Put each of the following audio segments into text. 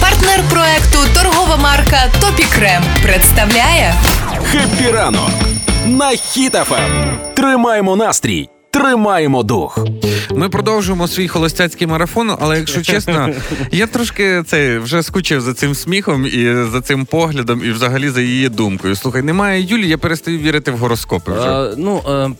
Партнер проекту торгова марка Топі Крем представляє Happy ранок на HitFM. Тримаємо настрій, тримаємо дух. Ми продовжуємо свій холостяцький марафон, але якщо чесно, я трошки це вже скучив за цим сміхом і за цим поглядом, і взагалі за її думкою. Слухай, немає Юлі, я перестаю вірити в гороскопи вже. Е, ну, е,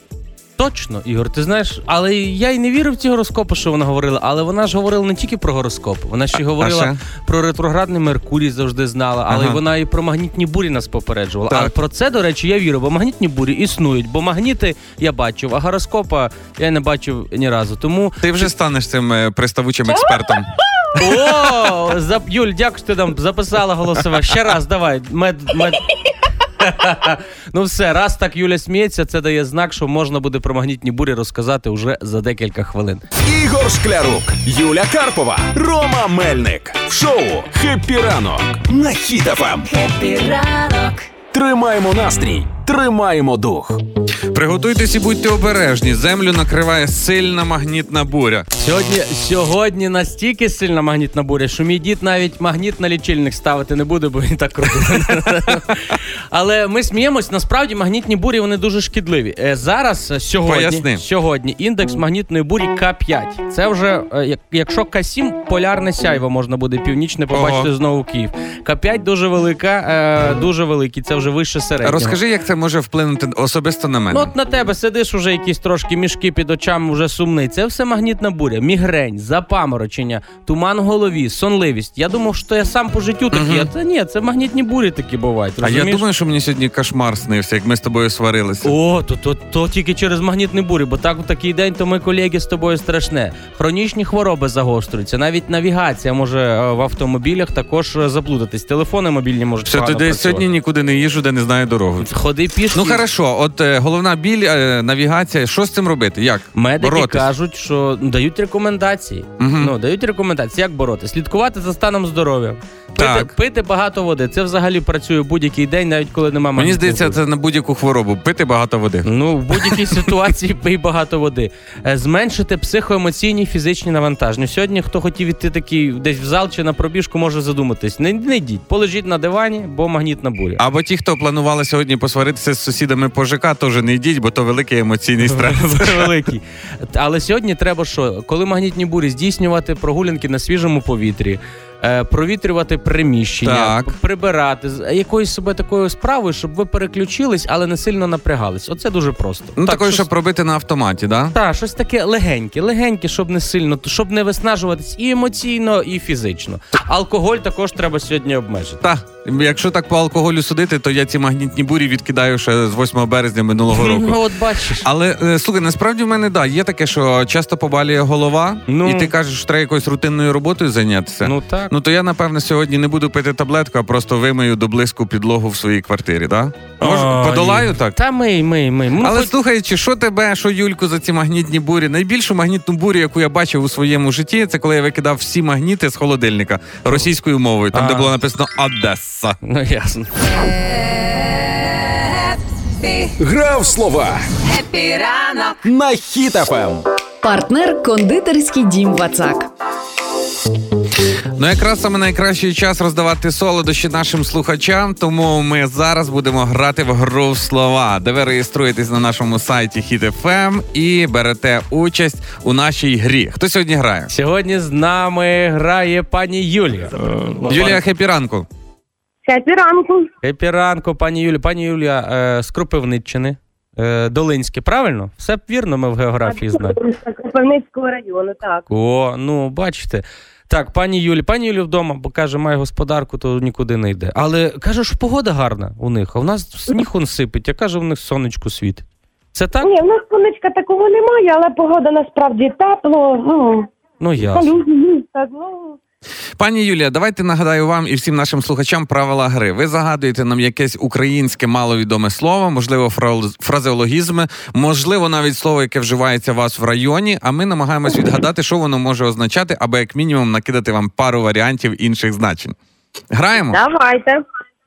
точно, Ігор, ти знаєш, але я й не вірив в ці гороскопи, що вона говорила, але вона ж говорила не тільки про гороскоп, вона ще й говорила ще? про ретроградний Меркурій завжди знала, але Ага. вона і про магнітні бурі нас попереджувала. Так. А про це, до речі, я вірю, бо магнітні бурі існують, бо магніти я бачив, а гороскопа я не бачив ні разу. Тому Ти вже станеш цим е, приставучим експертом. О. Юль, дякую, що ти там записала голосове. Ще раз, давай. Мед, мед... ну все, раз так Юля сміється, це дає знак, що можна буде про магнітні бурі розказати уже за декілька хвилин. Ігор Шклярук, Юля Карпова, Рома Мельник. В шоу Happy ранок на HitFM. Тримаємо настрій, тримаємо дух. Приготуйтесь і будьте обережні. Землю накриває сильна магнітна буря. Сьогодні, сьогодні настільки сильна магнітна буря, що мій дід навіть магніт на лічильник ставити не буде, бо він так круто. Але ми сміємось, насправді магнітні бурі вони дуже шкідливі. Е, Зараз е, сьогодні, Поясни. сьогодні індекс магнітної бурі К5. Це вже е, якщо К7 полярне сяйво можна буде північне побачити Ого. знову Київ. К5 дуже велика, дуже великий. Це вже вище середнього. Розкажи, як це може вплинути особисто на Ну, мене. От на тебе сидиш уже якісь трошки мішки під очами, вже сумний. Це все магнітна буря, мігрень, запаморочення, туман в голові, сонливість. Я думав, що я сам по життю такий, а це ні, це магнітні бурі такі бувають. А я думаю, що мені сьогодні кошмар снився, як ми з тобою сварилися. О, то, то, то тільки через магнітні бурі, бо так в такий день, то ми колеги з тобою страшне. Хронічні хвороби загострюються. Навіть навігація може е, в автомобілях також е, заплутатись. Телефони мобільні можуть Все, погано тоді працювати. сьогодні нікуди не їжу, де не знаю дорогу. Ходи пішки. Ну хорошо, от е, головна біль, е, навігація. Що з цим робити? Як Медики боротись? кажуть, що дають рекомендації. Мгм. Ну дають рекомендації, як боротися. Слідкувати за станом здоров'я. Пити, Так. пити багато води. Це взагалі працює будь-який день, навіть коли немає Мені здається, це це на будь-яку хворобу. Пити багато води. Ну, в будь-якій ситуації пий багато води. Е, Зменшити психоемоційні фізичні навантаження. Сьогодні, хто хотів іти такий десь в зал чи на пробіжку, може задуматись. Не, не йдіть, полежіть на дивані, бо магнітна буря. Або ті, хто планували сьогодні посваритися з сусідами по ЖК, теж не йдіть, бо то великий емоційний стрес. великий. Але сьогодні треба що? Коли магнітні бурі здійснювати прогулянки на свіжому повітрі. Е, Провітрювати приміщення, Так. прибирати якоюсь себе такою справою, щоб ви переключились, але не сильно напрягались. Оце дуже просто. Ну Так, такою, щось- щоб робити на автоматі, да? Так, щось таке легеньке, легеньке, щоб не сильно, щоб не виснажуватись і емоційно, і фізично. Алкоголь також треба сьогодні обмежити. Та, якщо так по алкоголю судити, то я ці магнітні бурі відкидаю ще з 8 березня минулого року. Ну, от бачиш. Але е, слухай, насправді в мене да, є таке, що часто побалює голова, Ну. і ти кажеш, що треба якоюсь рутинною роботою зайнятися. Ну так. Ну то я напевне сьогодні не буду пити таблетку, а просто вимию до блиску підлогу в своїй квартирі, да? Може, подолаю так? Та ми, ми, ми. Ну, Але хоч- слухаючи, що тебе, що Юльку за ці магнітні бурі? Найбільшу магнітну бурю, яку я бачив у своєму житті, це коли я викидав всі магніти з холодильника російською мовою, там А. де було написано Одеса. Ну ясно. Гра в слова Happy ранок на HitFM. Партнер кондитерський дім Вацак. Ну, якраз саме найкращий час роздавати солодощі нашим слухачам, тому ми зараз будемо грати в гру в слова, де ви реєструєтесь на нашому сайті HitFM і берете участь у нашій грі. Хто сьогодні грає? Сьогодні з нами грає пані Юлія. Юлія, happy ранку. Happy ранку. Happy ранку, пані Юлія. Пані Юлія е, з Кропивниччини. Е, Долинське, правильно? Все вірно, ми в географії знаємо. Кропивницького району, так. О, ну бачите. Так, пані Юлі, пані Юлі вдома, бо каже, має господарку, то нікуди не йде. Але каже, що погода гарна у них, а в нас сніг он сипить, а каже, у них сонечко світить. Це так? Ні, в нас сонечка такого немає, але погода насправді тепло. Ну, Ну ясно. калюжі, так, ну. Пані Юлія, давайте нагадаю вам і всім нашим слухачам правила гри. Ви загадуєте нам якесь українське маловідоме слово, можливо, фра- фразеологізми, можливо, навіть слово, яке вживається у вас в районі. А ми намагаємось відгадати, що воно може означати, або як мінімум накидати вам пару варіантів інших значень. Граємо? Давайте.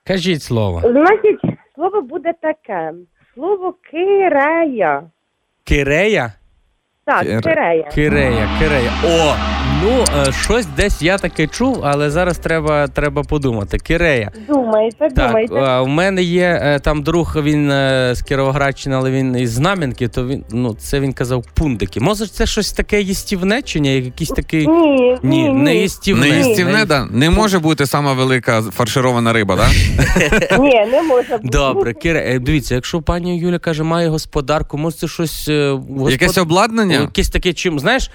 Кажіть слово. Значить, слово буде таке. Слово кирея. Кирея? Так, кирея. Кирея, кирея. О, Ну, е, щось десь я таке чув, але зараз треба, треба подумати. Кирея. Думаєте, Так, думаєте. е, у мене є е, там друг, він е, з Кіровоградщини, але він із Знам'янки, то він ну це він казав пундики. Може, це щось таке їстівне чи ні? Якийсь такий. Ні, Ні, не їстівне. Не їстівне, Не- да? Не може бути сама велика фарширована риба, да? Ні, не може бути. Добре, Кире, е, дивіться, якщо пані Юля каже, має господарку, може це щось е, господ- Якесь обладнання? Якесь таке чим, знаєш,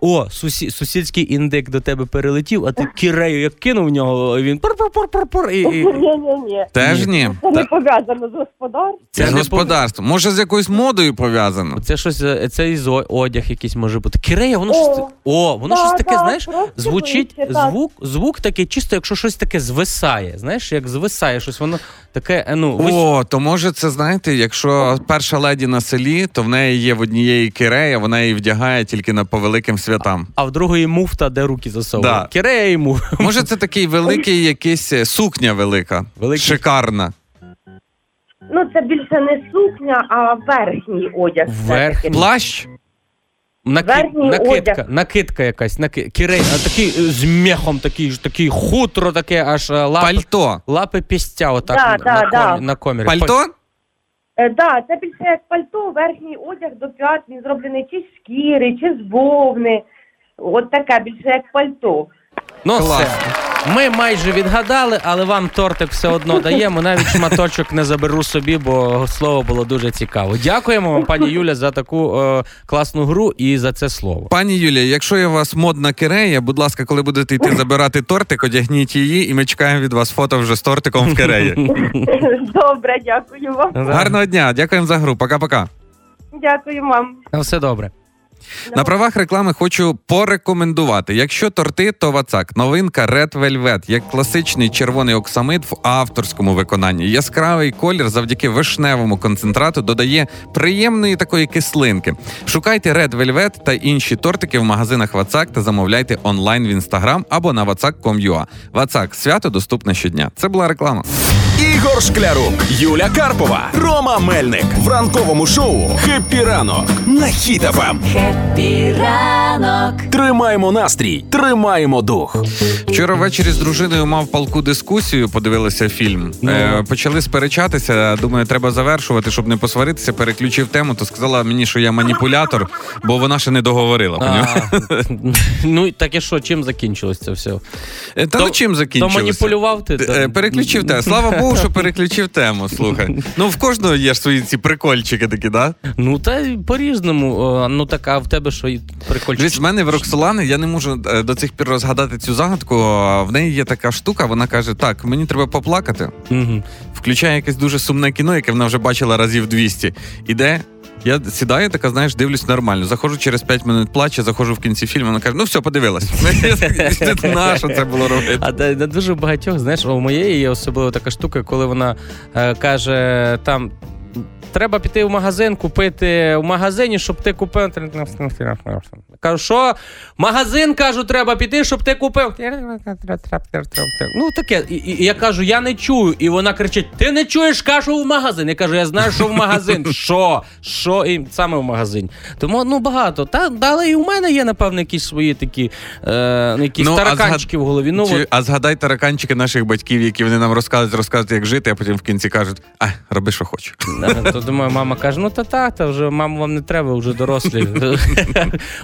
о, сусі, сусідський індик до тебе перелетів, а ти кірею як кинув в нього, і він пур-пур-пур-пур-пур, і, і... Ні, ні, ні. Теж ні. Це не пов'язано з господарством. Це з не господарством. Може, з якоюсь модою пов'язано? Це щось, е, це із о- одяг якийсь може бути. Кирея, воно О, щось. О, воно да, щось таке, да, знаєш, звучить так. звук, звук такий, чисто, якщо щось таке звисає. Знаєш, як звисає щось, воно таке, е, ну, ви- О, то може це знаєте, якщо перша леді на селі, то в неї є в однієї кирея, вона її вдягає тільки на по великим святам. а в другої муфта, де руки засовує. Да. Кирея і муфта. Може, це такий великий якийсь е, сукня велика, Великий. шикарна. Ну, це більше не сукня, а верхній одяг. Верхній. все-таки. Плащ? Накид, накидка, одяг. накидка якась, наки, кірей, а такий е, з мехом, такий, ж- такий хутро таке, аж е, лапи, Пальто. лапи пістя отак Да, на, да, на, да. комі, на комірі. Пальто? Е, да, це більше як пальто, верхній одяг до п'ят, він зроблений чи з шкіри, чи з вовни. От таке, більше як пальто. Ну все. Ми майже відгадали, але вам тортик все одно даємо. Навіть шматочок не заберу собі, бо слово було дуже цікаво. Дякуємо вам, пані Юля, за таку е, класну гру і за це слово. Пані Юлія, якщо є у вас модна кирея, будь ласка, коли будете йти забирати тортик, одягніть її, і ми чекаємо від вас фото вже з тортиком в киреї. Добре, дякую вам. Гарного дня, дякуємо за гру. Пока-пока. Дякую вам. На все добре. На правах реклами хочу порекомендувати. Якщо торти, то вацак. Новинка Red Velvet, як класичний червоний оксамит в авторському виконанні. Яскравий колір завдяки вишневому концентрату додає приємної такої кислинки. Шукайте Red Velvet та інші тортики в магазинах Вацак та замовляйте онлайн в інстаграм або на vatsak.com.ua. Вацак свято доступне щодня. Це була реклама. Ігор Шклярук, Юля Карпова, Рома Мельник в ранковому шоу «Хеппі ранок» на Хіт-ФМ. Тримаємо настрій, тримаємо дух. Вчора ввечері з дружиною мав палку дискусію, подивилися фільм. Е, почали сперечатися. Думаю, треба завершувати, щоб не посваритися. Переключив тему, то сказала мені, що я маніпулятор, бо вона ще не договорила. Ну і так і що, чим закінчилось це все? Е, Та То- ну чим То закінчилося? маніпулював ти? Е, Переключив тему. Слава Богу, що переключив тему. Слухай. Ну в кожного є ж свої ці прикольчики такі, да? Ну та по-різному. Ну так, а в тебе що прикольчики? прикольчик? Дивись, в мене в Роксолани я не можу е, до цих пір розгадати цю загадку. В неї є така штука, вона каже: так, мені треба поплакати. Угу. включає якесь дуже сумне кіно, яке вона вже бачила разів 200. Іде. Я сідаю, така, знаєш, дивлюсь нормально. Заходжу через 5 минут плаче, заходжу в кінці фільму, вона каже, ну все, подивилась. На що це було робити? А де дуже багатьох, знаєш, у моєї є особливо така штука, коли вона е, каже, там. Треба піти в магазин, купити в магазині, щоб ти купив. Кажу, що? Магазин, кажу, треба піти, щоб ти купив. Ну, таке. І, і я кажу, я не чую. І вона кричить: Ти не чуєш, кажу в магазин. Я кажу, я знаю, що в магазин. Що? Що? І саме в магазин. Тому ну багато. Та, але і у мене є, напевно, якісь свої такі е, якісь Ну, тараканчики в голові. Ну, Чи- от, а згадай тараканчики наших батьків, які вони нам розказують, розказують, як жити, а потім в кінці кажуть, а, роби, що хочеш. То думаю, мама каже: ну та так, та вже маму вам не треба, вже дорослі.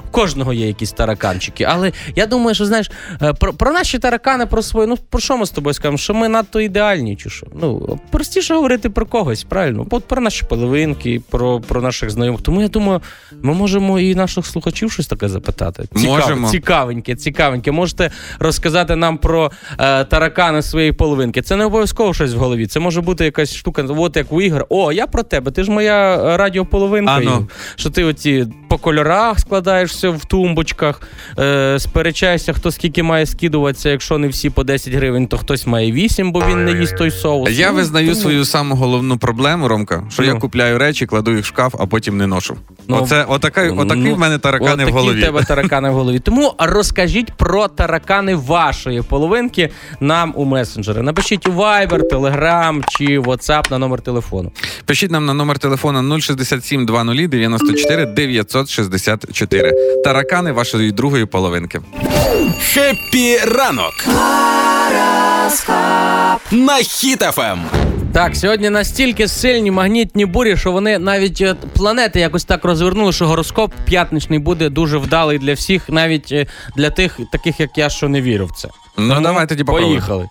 У кожного є якісь тараканчики. Але я думаю, що знаєш, е, про, про наші таракани, про свої, ну про що ми з тобою скажемо? Що ми надто ідеальні, чи що? Ну простіше говорити про когось, правильно? От про наші половинки, про, про наших знайомих. Тому я думаю, ми можемо і наших слухачів щось таке запитати. Можемо. Цікавеньке, цікавеньке. Можете розказати нам про е, таракани своєї половинки. Це не обов'язково щось в голові. Це може бути якась штука, от як у ігор. О, я про тебе. Ти ж моя е, радіополовинка. Ну. Що ти оці по кольорах складаєшся в тумбочках, е, сперечаєшся, хто скільки має скидуватися. Якщо не всі по 10 гривень, то хтось має 8, бо він не їсть той соус. Я Ну, визнаю тому- свою саму головну проблему, Ромка, що я Ну. купляю речі, кладу їх в шкаф, а потім не ношу. Ну, Оце, отакий, отакий Ну, в мене таракани в голові. в тебе таракани в голові. Тому розкажіть про таракани вашої половинки нам у месенджери. Напишіть у Viber, Telegram чи WhatsApp на номер телефону. Пишіть нам на номер телефона 067 20 94 964. Таракани вашої другої половинки. Хеппі ранок! На Хіт-ФМ. Так, сьогодні настільки сильні магнітні бурі, що вони навіть е, планети якось так розвернули, що гороскоп п'ятничний буде дуже вдалий для всіх, навіть е, для тих, таких як я, що не вірю в це. Ну, давай тоді попробуємо. Поїхали.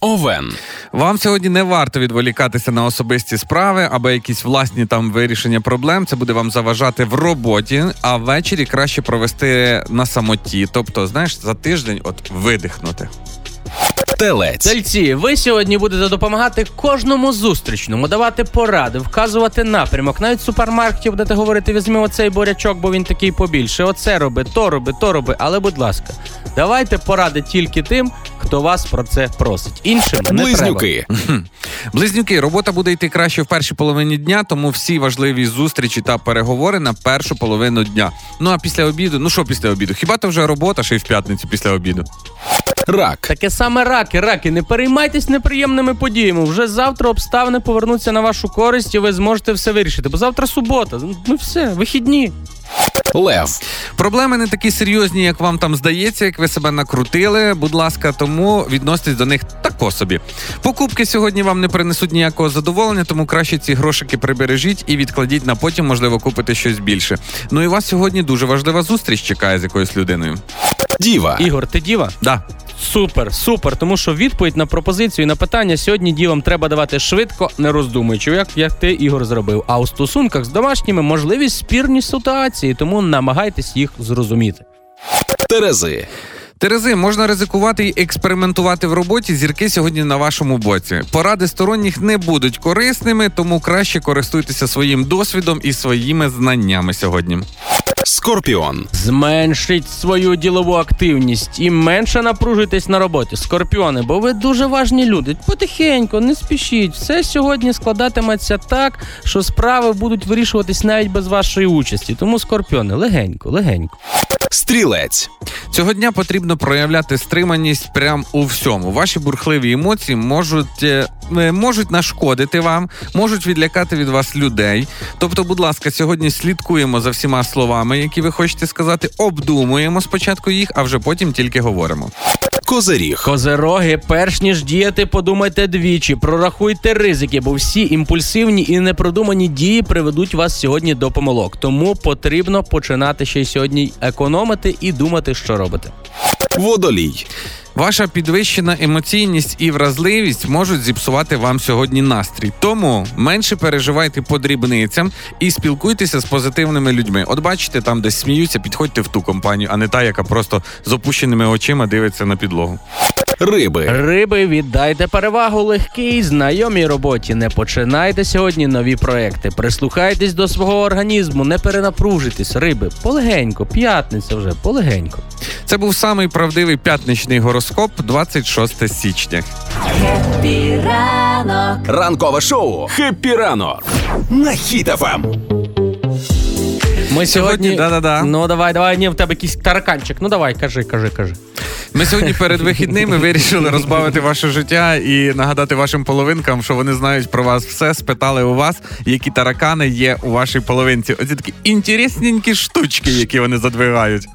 Овен. Вам сьогодні не варто відволікатися на особисті справи або якісь власні там вирішення проблем. Це буде вам заважати в роботі, а ввечері краще провести на самоті. Тобто, знаєш, за тиждень от видихнути. Телець. Тельці, ви сьогодні будете допомагати кожному зустрічному, давати поради, вказувати напрямок. Навіть в супермаркеті будете говорити: візьми оцей бурячок, бо він такий побільше. Оце роби, то роби, то роби. Але, будь ласка, давайте поради тільки тим, хто вас про це просить. Іншим не треба. Близнюки. Близнюки, робота буде йти краще в першій половині дня, тому всі важливі зустрічі та переговори на першу половину дня. Ну а після обіду, ну що після обіду? Хіба то вже робота, ще й в п'ятницю після обіду? Рак. Таке саме раки, раки, не переймайтесь неприємними подіями. Вже завтра обставини повернуться на вашу користь, і ви зможете все вирішити. Бо завтра субота. Ну все, вихідні. Лев. Проблеми не такі серйозні, як вам там здається, як ви себе накрутили. Будь ласка, тому відноситесь до них тако собі. Покупки сьогодні вам не принесуть ніякого задоволення, тому краще ці грошики прибережіть і відкладіть на потім, можливо, купити щось більше. Ну і вас сьогодні дуже важлива зустріч чекає з якоюсь людиною. Діва. Ігор, ти діва? Да. Супер, супер. Тому що відповідь на пропозицію і на питання сьогодні дівам треба давати швидко, не роздумуючи, як, як ти Ігор зробив. А у стосунках з домашніми можливі спірні ситуації, тому намагайтесь їх зрозуміти. Терези. Терези, можна ризикувати і експериментувати в роботі. Зірки сьогодні на вашому боці. Поради сторонніх не будуть корисними, тому краще користуйтеся своїм досвідом і своїми знаннями сьогодні. Скорпіон. Зменшіть свою ділову активність і менше напружуйтесь на роботі. Скорпіони, бо ви дуже важні люди. Потихеньку, не спішіть. Все сьогодні складатиметься так, що справи будуть вирішуватись навіть без вашої участі. Тому скорпіони, легенько, легенько. Стрілець. Цього дня потрібно проявляти стриманість прям у всьому. Ваші бурхливі емоції можуть, е, е, можуть нашкодити вам, можуть відлякати від вас людей. Тобто, будь ласка, сьогодні слідкуємо за всіма словами, які ви хочете сказати, обдумуємо спочатку їх, а вже потім тільки говоримо. Козиріг. Козероги, перш ніж діяти, подумайте двічі, прорахуйте ризики, бо всі імпульсивні і непродумані дії приведуть вас сьогодні до помилок. Тому потрібно починати ще й сьогодні економити і думати, що робити. Водолій. Ваша підвищена емоційність і вразливість можуть зіпсувати вам сьогодні настрій. Тому менше переживайте по дрібницям і спілкуйтеся з позитивними людьми. От бачите, там десь сміються, підходьте в ту компанію, а не та, яка просто з опущеними очима дивиться на підлогу. Риби. Риби, віддайте перевагу легкій, знайомій роботі. Не починайте сьогодні нові проекти. Прислухайтесь до свого організму, не перенапружуйтесь. Риби, полегенько, п'ятниця вже, полегенько. Це був самий правдивий п'ятничний гороскоп 26 січня. Ранкове шоу. Хеппі ранок. На Хіт-ФМ. Ми сьогодні. да-да-да. Ну давай, давай, ні, в тебе якийсь тараканчик. Ну давай, кажи, кажи, кажи. Ми сьогодні перед вихідними вирішили розбавити ваше життя і нагадати вашим половинкам, що вони знають про вас все, спитали у вас, які таракани є у вашій половинці. Оці такі інтересненькі штучки, які вони задвигають.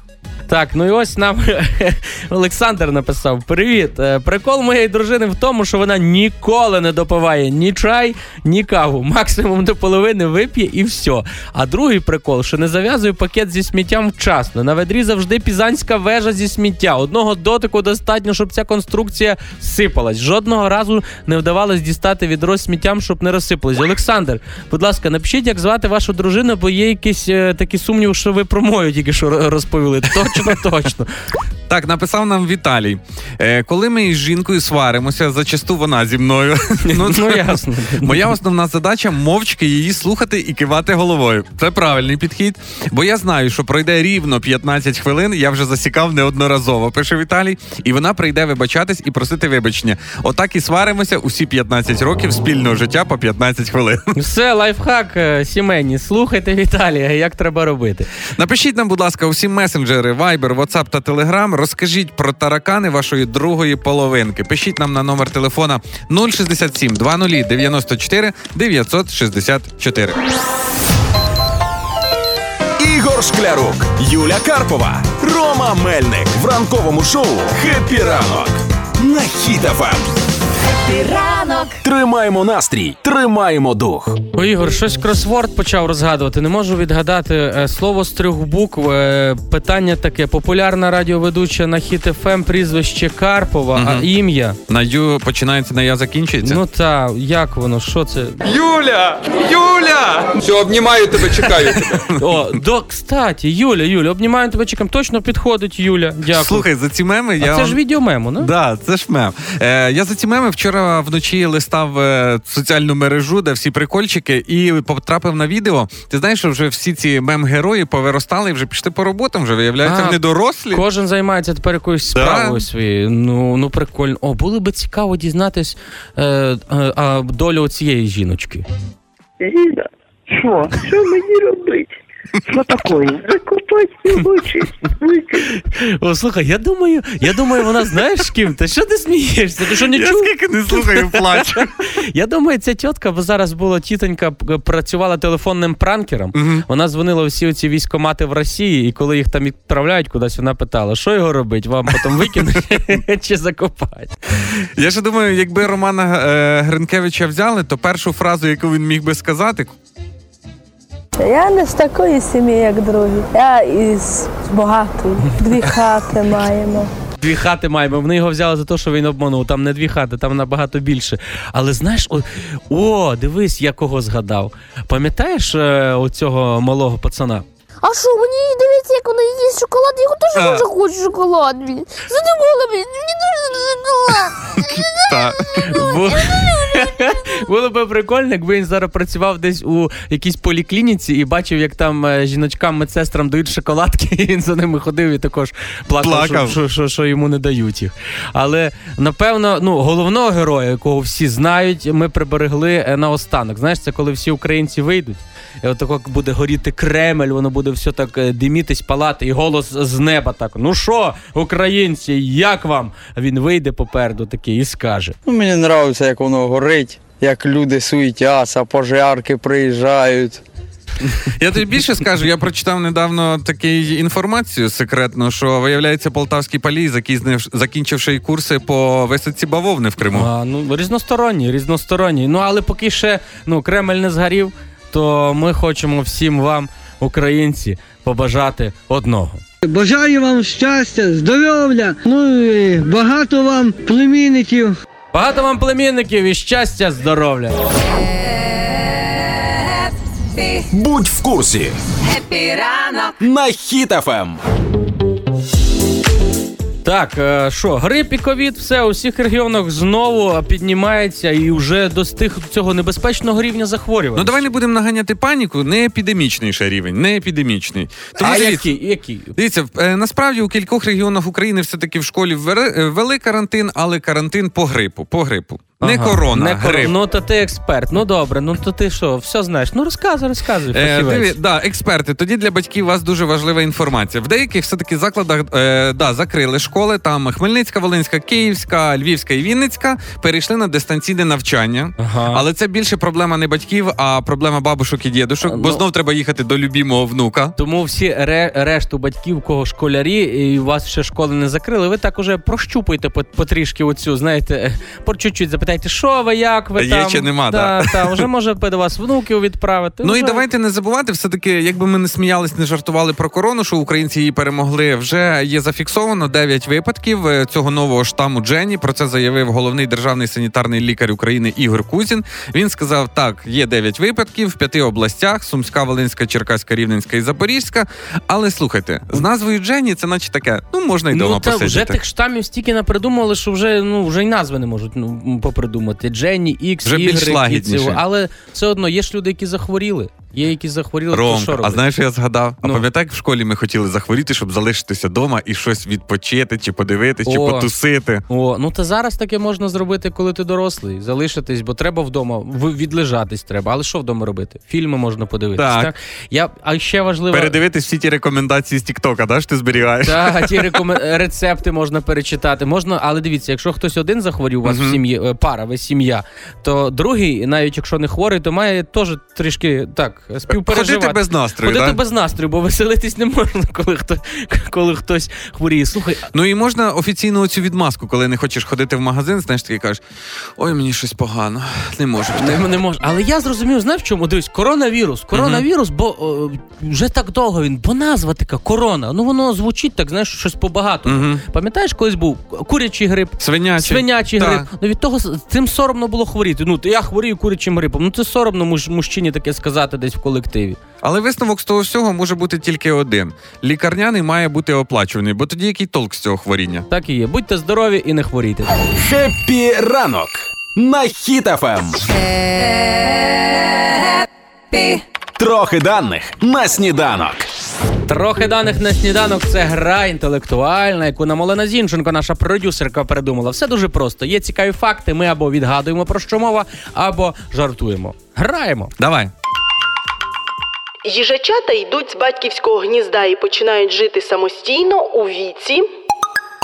Так, ну і ось нам Олександр написав: Привіт. Е, Прикол моєї дружини в тому, що вона ніколи не допиває ні чай, ні каву. Максимум до половини вип'є і все. А другий прикол, що не зав'язує пакет зі сміттям вчасно. На ведрі завжди пізанська вежа зі сміття. Одного дотику достатньо, щоб ця конструкція сипалась. Жодного разу не вдавалось дістати відро з сміттям, щоб не розсипалось. Олександр, будь ласка, напишіть, як звати вашу дружину, бо є якісь е, такі сумніви, що ви про мою тільки що розповіли. Точно, точно. Так, написав нам Віталій. Е, коли ми із жінкою сваримося, зачасту вона зі мною. Ну, ясно. Моя основна задача мовчки її слухати і кивати головою. Це правильний підхід. Бо я знаю, що пройде рівно 15 хвилин. Я вже засікав неодноразово. Пише Віталій, і вона прийде вибачатись і просити вибачення. Отак і сваримося усі 15 років спільного життя по 15 хвилин. Все, лайфхак е, сімейні. Слухайте Віталія, як треба робити. Напишіть нам, будь ласка, усі месенджери, Viber, WhatsApp та Telegram. Розкажіть про таракани вашої другої половинки. Пишіть нам на номер телефона 067 00 94 964. Ігор Шклярук, Юля Карпова, Рома Мельник в ранковому шоу «Хеппі ранок» на Хіт-ФМ. Тримаємо настрій, тримаємо дух. О, Ігор, щось кросворд почав розгадувати. Не можу відгадати е, слово з трьох букв. Е, Питання таке: популярна радіоведуча на Хіт-ФМ, прізвище Карпова, а ім'я. На Ю починається на я закінчується. Ну та як воно? Що це? Юля! Юля! Все, обнімаю тебе, чекаю тебе. О, да, кстати, Юля, Юля, обнімаю тебе чекам. Точно підходить Юля. Дякую. Слухай, за ці меми а я це вам... ж відеомемо, ну? Да, це ж мем. Е, я за ці меми вчора вночі листав е, соціальну мережу, де всі прикольчики, і потрапив на відео. Ти знаєш, що вже всі ці мем-герої повиростали і вже пішли по роботам, вже виявляється, А, вони дорослі. Кожен займається тепер якоюсь Да. справою своєю. Ну, ну прикольно. О, було би цікаво дізнатись е, е, долю цієї жіночки. Ліда, що? Що мені робити? Що чи викинути? О, слухай, я думаю, я думаю, вона знаєш з ким? Та що ти смієшся? Ти що не Я чув? скільки не слухаю, плачу. Я думаю, ця тітка, бо зараз була тітонька, працювала телефонним пранкером. Вона дзвонила всі оці військомати в Росії, і коли їх там відправляють кудись, вона питала, що його робить? Вам потім викинуть чи закопати? Я ще думаю, якби Романа е, Гринкевича взяли, то першу фразу, яку він міг би сказати, Я не з такої сім'ї, як другі. Я із багатої. Дві хати маємо. Дві хати маємо. Вони його взяли за те, що він обманув. Там не дві хати, там набагато більше. Але знаєш, о, о дивись, я кого згадав. Пам'ятаєш е, оцього малого пацана? А що, мені дивіться, як вона їсть шоколад, я теж дуже хочу шоколад. Блін. Задумала, блін, мені дуже шоколад. Було би прикольно, якби він зараз працював десь у якійсь поліклініці і бачив, як там е, жіночкам медсестрам дають шоколадки, і він за ними ходив і також плакав, Плакав. Що, що, що, йому не дають їх. Але напевно, ну головного героя, якого всі знають, ми приберегли е, на останок. Знаєш, це коли всі українці вийдуть. І от тако буде горіти Кремль, воно буде все так е, димітись, палати, і голос з неба так: ну що, українці, як вам? Він вийде попереду такий і скаже. Ну, мені подобається, як воно горить, як люди суетяться, пожарки приїжджають. Я тобі більше скажу, я прочитав недавно таку інформацію секретну, що виявляється полтавський палій, закінчивши курси по висадці бавовни в Криму. А, ну, різносторонні, різносторонні. Ну, але поки ще ну, Кремль не згорів, то ми хочемо всім вам, українці, побажати одного. Бажаю вам щастя, здоров'я, ну і багато вам племінників. Багато вам племінників і щастя, здоров'я! Будь в курсі Хеппі ранок! на Хіт-ФМ. Так, е, що, грип і ковід, все у всіх регіонах знову піднімається і вже достиг цього небезпечного рівня захворювання. Ну давай не будемо наганяти паніку, не епідемічний ще рівень, не епідемічний. Тому а дивіться, який? який? Дивіться, е, насправді у кількох регіонах України все-таки в школі е, ввели карантин, але карантин по грипу. По грипу. Не Ага, корона, не кор- Ну, то ти експерт. Ну добре, ну то ти що, все знаєш. Ну розказуй, розказуй. Е, диві, да, експерти. Тоді для батьків у вас дуже важлива інформація. В деяких все-таки закладах е, да, закрили школи. Там Хмельницька, Волинська, Київська, Львівська і Вінницька перейшли на дистанційне навчання. Ага. Але це більше проблема не батьків, а проблема бабушок і дідушок, бо Ну. знов треба їхати до любімого внука. Тому всі ре, решту батьків, кого школярі, і у вас ще школи не закрили, ви так уже прощупуйте потрішки оцю, знаєте, е, по чуть-чуть запитайте, що ви, як ви Є там. чи нема, да, да. та, вже може до вас внуків відправити. Ну і давайте не забувати, все-таки, якби ми не сміялись, не жартували про корону, що українці її перемогли. Вже є зафіксовано 9 випадків е, цього нового штаму Джені. Про це заявив головний державний санітарний лікар України Ігор Кузін. Він сказав: так, є 9 випадків в п'яти областях: Сумська, Волинська, Черкаська, Рівненська і Запорізька. Але слухайте, з назвою Джені це наче таке, ну можна й дома Ну, та посидіти. вже тих штамів стільки напридумали, що вже ну вже й назви не можуть ну, попридумати. Дженні, Ікс, Вже більш Ігри, лагідніше. але все одно є ж люди, які захворіли. Є які захворіли, то Ромка, що а знаєш, що я згадав? А Ну. пам'ятаєш, як в школі ми хотіли захворіти, щоб залишитися вдома і щось відпочити, чи подивитись, чи потусити. О, ну та зараз таке можна зробити, коли ти дорослий. Залишитись, бо треба вдома. Відлежатись треба. Але що вдома робити? Фільми можна подивитись. Так. Так. Я, а ще важливо. Передивитись всі ті рекомендації з Тіктока, да, що ти зберігаєш? Так, ті рекомен... рецепти можна перечитати. Можна, але дивіться, якщо хтось один захворів у вас в сім'ї, е, пара, ви сім'я, то другий, навіть якщо не хворий, то має теж трішки так співпереживати. Ходити без настрою, Ходити да? без настрою, бо веселитись не можна, коли хто коли хтось хворіє. Слухай, Ну і можна офіційну цю відмазку, коли не хочеш ходити в магазин, знаєш, такий кажеш, ой, мені щось погано, не можу. піти». Не, не можу. Але я зрозумів, знаєш в чому? Дивись, коронавірус. Коронавірус, бо о, вже так довго він, бо назва така корона. Ну воно звучить так, знаєш, щось побагато. Пам'ятаєш, колись був курячий грип, Свинячий. свинячий грип. Ну від того цим соромно було хворіти. Ну я хворію курячим грипом. Ну це соромно муж, мужчині таке сказати десь в колективі. Але висновок з того всього може бути тільки один: лікарняний має бути оплачуваний, бо тоді який толк з цього хворіння? Так і є. Будьте здорові і не хворійте. Хеппі ранок на Хіт-ФМ. Трохи даних на сніданок. Трохи даних на сніданок це гра інтелектуальна, яку нам Олена Зінченко, наша продюсерка, придумала. Все дуже просто. Є цікаві факти. Ми або відгадуємо про що мова, або жартуємо. Граємо. Давай. Їжачата йдуть з батьківського гнізда і починають жити самостійно у віці.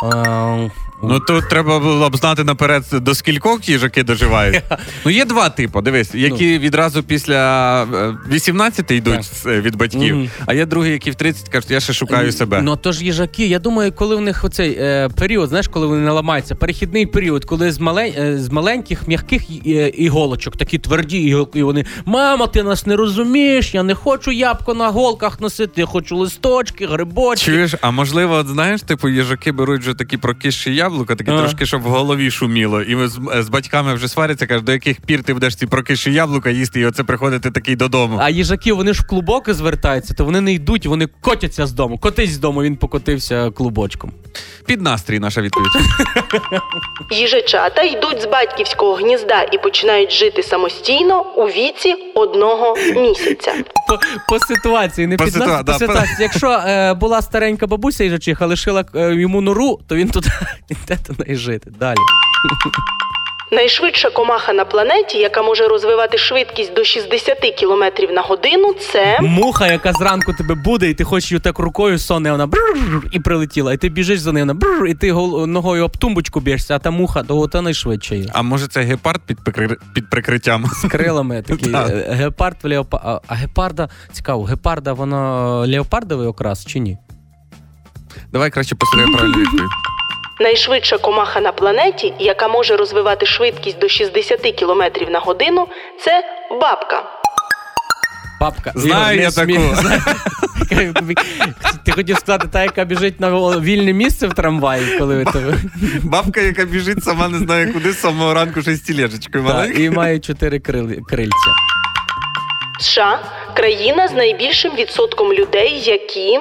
Е, Ну тут треба було б знати наперед, до скількох їжаки доживають. Ну є два типи, дивись, які відразу після е, 18 йдуть е, від батьків, а є другі, які в 30 кажуть, я ще шукаю себе. Ну то ж їжаки. Я думаю, коли в них оцей е, період, знаєш, коли вони не ламаються, перехідний період, коли з, малень, е, з маленьких м'яких е, іголочок, такі тверді іголки, і вони мама, ти нас не розумієш, я не хочу ябко на голках носити, я хочу листочки, грибочки. Чуєш, а можливо, от знаєш, типу, їжаки беруть вже такі прокисші яблука, Ага. трошки, щоб в голові шуміло. І ми з, з батьками вже сваряться, кажуть, до яких пір ти будеш ці прокисші яблука їсти, і оце приходити такий додому. А їжаки, вони ж в клубоки звертаються, то вони не йдуть, вони котяться з дому. Котись з дому, він покотився клубочком. Під настрій наша відповідь. Їжачата йдуть з батьківського гнізда і починають жити самостійно у віці одного місяця. По, по ситуації, не По під ситуа- нас, по да, ситуації. Якщо е, була старенька бабуся їжачиха, лишила е, йому нору, то він туди йде до неї жити. Далі. Найшвидша комаха на планеті, яка може розвивати швидкість до 60 км на годину, це Муха, яка зранку тебе буде, і ти хочеш її так рукою соне, вона брррр, і прилетіла. І ти біжиш за нею, вона брррр, і ти гол- ногою об тумбочку б'єшся, а та муха, то та найшвидше є. А може це гепард під, прикри... під прикриттям? З крилами такий Так. е, гепард в леопа... а- А гепарда, цікаво, гепарда, воно леопардовий окрас чи ні? Давай краще послухаємо правильну відповідь. найшвидша комаха на планеті, яка може розвивати швидкість до 60 км на годину, це бабка. Папка. Знаю я таку. Ти хотів сказати, та, яка біжить на вільне місце в трамваї, коли ви тебе. Бабка, яка біжить, сама не знає куди з самого ранку ще з тілешечкою і має чотири крили- крильця. США країна з найбільшим відсотком людей, які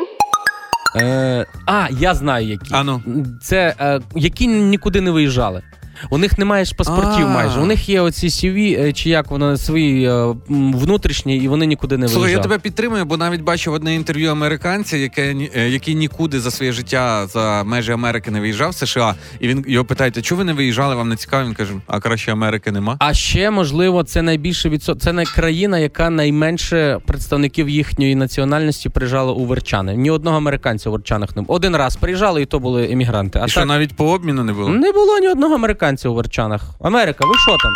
Е, а, я знаю які. А ну. Це е, які нікуди не виїжджали. У них немає ж паспортів А. майже. У них є оці CV, е, чи як воно свої е, внутрішні, і вони нікуди не Слухай, я тебе підтримую, бо навіть бачив одне інтерв'ю американця, яке е, який нікуди за своє життя за межі Америки не виїжджав в США. І він його питають, а чого ви не виїжджали? Вам не цікаво? Він каже, а краще Америки нема. А ще можливо, це найбільше відсот... Це най- країна, яка найменше представників їхньої національності приїжджала у Верчани. Ні одного американця у Верчанах не було. Один раз приїжджали, і то були емігранти. А І що навіть по обміну не було? не було ні одного американця у Верчанах. Америка, ви що там?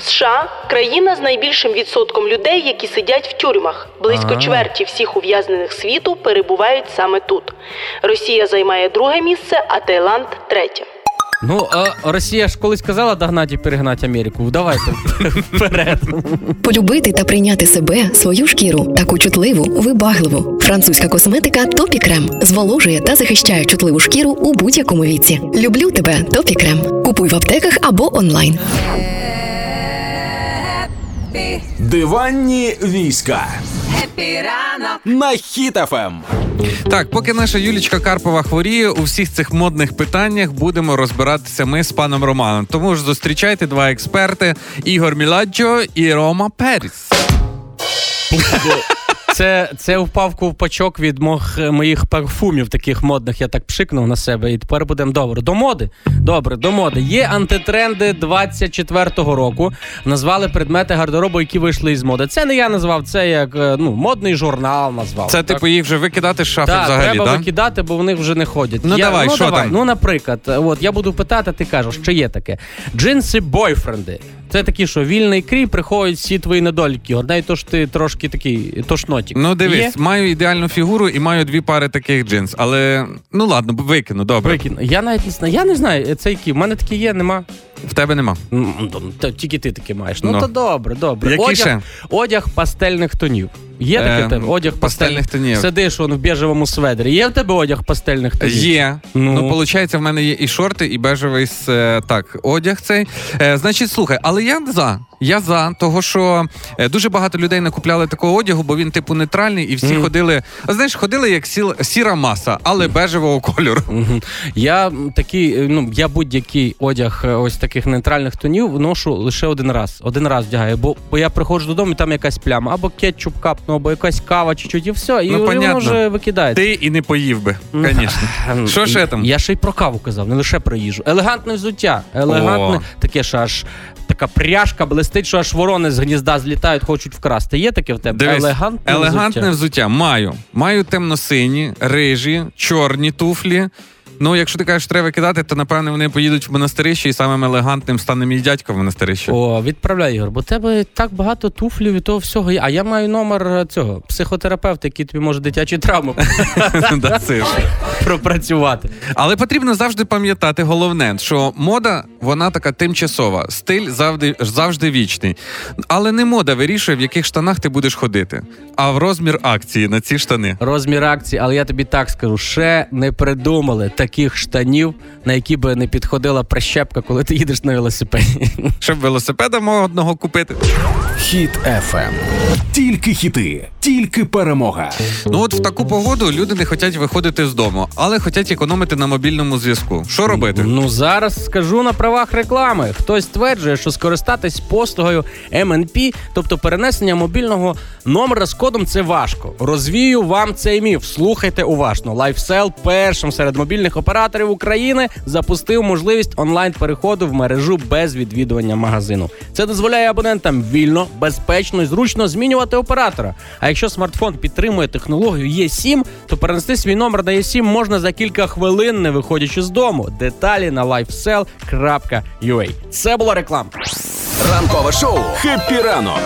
США країна з найбільшим відсотком людей, які сидять в тюрмах. Близько Ага. чверті всіх ув'язнених світу перебувають саме тут. Росія займає друге місце, а Таїланд третє. Ну, а Росія ж колись казала догнати і перегнати Америку. Давайте вперед. Полюбити та прийняти себе, свою шкіру, таку чутливу, вибагливу. Французька косметика Topicrem зволожує та захищає чутливу шкіру у будь-якому віці. Люблю тебе, Topicrem. Купуй в аптеках або онлайн. Диванні війська Хеппі ранок на Хіт-ФМ. Так, поки наша Юлічка Карпова хворіє, у всіх цих модних питаннях будемо розбиратися ми з паном Романом. Тому ж зустрічайте два експерти: Ігор Міладжо і Рома Періс. Це, це впав ковпачок від мох, моїх парфумів, таких модних. Я так пшикнув на себе, і тепер будемо добре. До моди. Добре, до моди. Є антитренди 24-го року. Назвали предмети гардеробу, які вийшли із моди. Це не я назвав, це як е, ну, модний журнал назвав. Це Так. типу їх вже викидати з шафи Так, взагалі, треба да? викидати, бо вони вже не ходять. Ну, давай, ну, що давай. там? Ну, наприклад, от я буду питати, ти кажеш, що є таке. Джинси бойфренди. Це такі, що вільний крій приходять всі твої недоліки. Гордай, то ж ти трошки такий тошнотік. Ну дивись, Є? маю ідеальну фігуру і маю дві пари таких джинс. Але ну ладно, викину, добре. Викину. Я навіть не знаю. Я не знаю, це які. В мене такі є, нема. В тебе нема. М, Тільки ти таке маєш. Ну, Ну. то добре, добре. Які одяг, ще? одяг пастельних тонів. Є таке Е, в тебе? Одяг пастельних тонів. Сидиш он в біжевому сведрі. Є в тебе одяг пастельних тонів? Є. Ну. Ну, виходить, в мене є і шорти, і бежевий е, так, одяг цей. Е, значить, слухай, але я за. Я за, того що е, дуже багато людей накупляли такого одягу, бо він типу нейтральний, і всі Мгм. ходили. а Знаєш, ходили як сіл, сіра маса, але бежевого кольору. Мгм. Я такий, е, ну я будь-який одяг е, ось таких нейтральних тонів ношу лише один раз. Один раз вдягаю, бо, бо я приходжу додому, і там якась пляма, або кетчуп капнув, або якась кава чуть-чуть, і все, і Ну, воно вже викидається. Ти і не поїв би, звісно. Що ще там? Я ще й про каву казав, не лише про їжу. Елегантне взуття. Елегантне, О. таке, що аж така пряжка блистить, що аж ворони з гнізда злітають, хочуть вкрасти. Є таке в тебе? Дивись, елегантне, елегантне взуття. взуття. Маю. Маю темно-сині, рижі, чорні туфлі. Ну, якщо ти кажеш, треба викидати, то напевне вони поїдуть в монастирище і самим елегантним стане мій дядько в монастирище. О, відправляй, Ігор, бо тебе так багато туфлів і того всього. А я маю номер е, цього психотерапевта, який тобі може дитячі травми пропрацювати. Але потрібно завжди пам'ятати головне, що мода вона така тимчасова, стиль завжди, завжди вічний. Але не мода вирішує, в яких штанах ти будеш ходити, а в розмір акції на ці штани. Розмір акції, але я тобі так скажу: ще не придумали таких штанів, на які би не підходила прищепка, коли ти їдеш на велосипеді. Щоб велосипеда модного купити. Хіт FM. Тільки хіти, тільки перемога. Ну от в таку погоду люди не хочуть виходити з дому, але хочуть економити на мобільному зв'язку. Що робити? Ну зараз скажу на правах реклами. Хтось стверджує, що скористатись послугою MNP, тобто перенесення мобільного номера з кодом, це важко. Розвію вам цей міф. Слухайте уважно. LifeSell першим серед мобільних операторів України запустив можливість онлайн переходу в мережу без відвідування магазину. Це дозволяє абонентам вільно, безпечно і зручно змінювати оператора. А якщо смартфон підтримує технологію eSIM, то перенести свій номер на eSIM можна за кілька хвилин, не виходячи з дому. Деталі на lifesell.ua. Це була реклама. Ранкове шоу Хеппі ранок